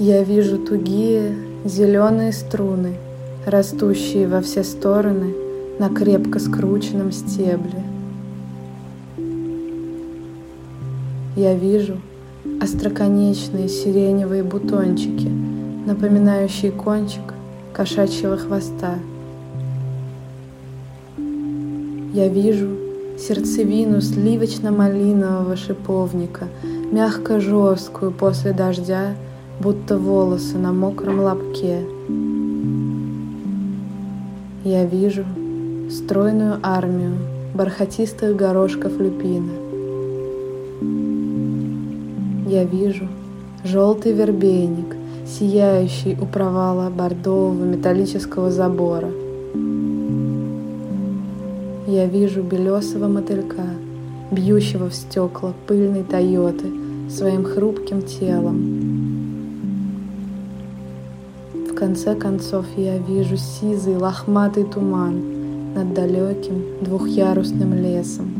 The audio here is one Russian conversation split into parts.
Я вижу тугие зеленые струны, растущие во все стороны на крепко скрученном стебле. Я вижу остроконечные сиреневые бутончики, напоминающие кончик кошачьего хвоста. Я вижу сердцевину сливочно-малинового шиповника, мягко жесткую после дождя, будто волосы на мокром лобке. Я вижу стройную армию бархатистых горошков люпина. Я вижу желтый вербейник, сияющий у провала бордового металлического забора. Я вижу белесого мотылька, бьющего в стекла пыльной Тойоты своим хрупким телом, конце концов я вижу сизый лохматый туман над далеким двухъярусным лесом.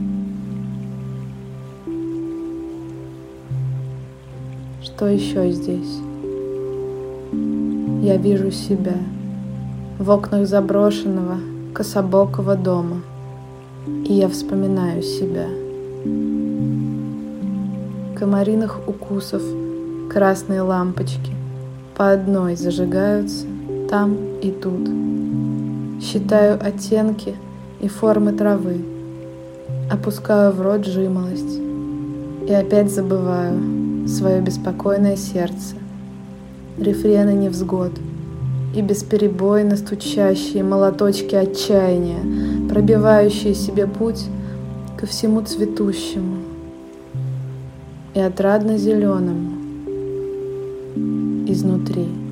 Что еще здесь? Я вижу себя в окнах заброшенного кособокого дома, и я вспоминаю себя. Комариных укусов, красные лампочки, по одной зажигаются там и тут. Считаю оттенки и формы травы, опускаю в рот жимолость и опять забываю свое беспокойное сердце, рефрены невзгод и бесперебойно стучащие молоточки отчаяния, пробивающие себе путь ко всему цветущему и отрадно зеленому изнутри.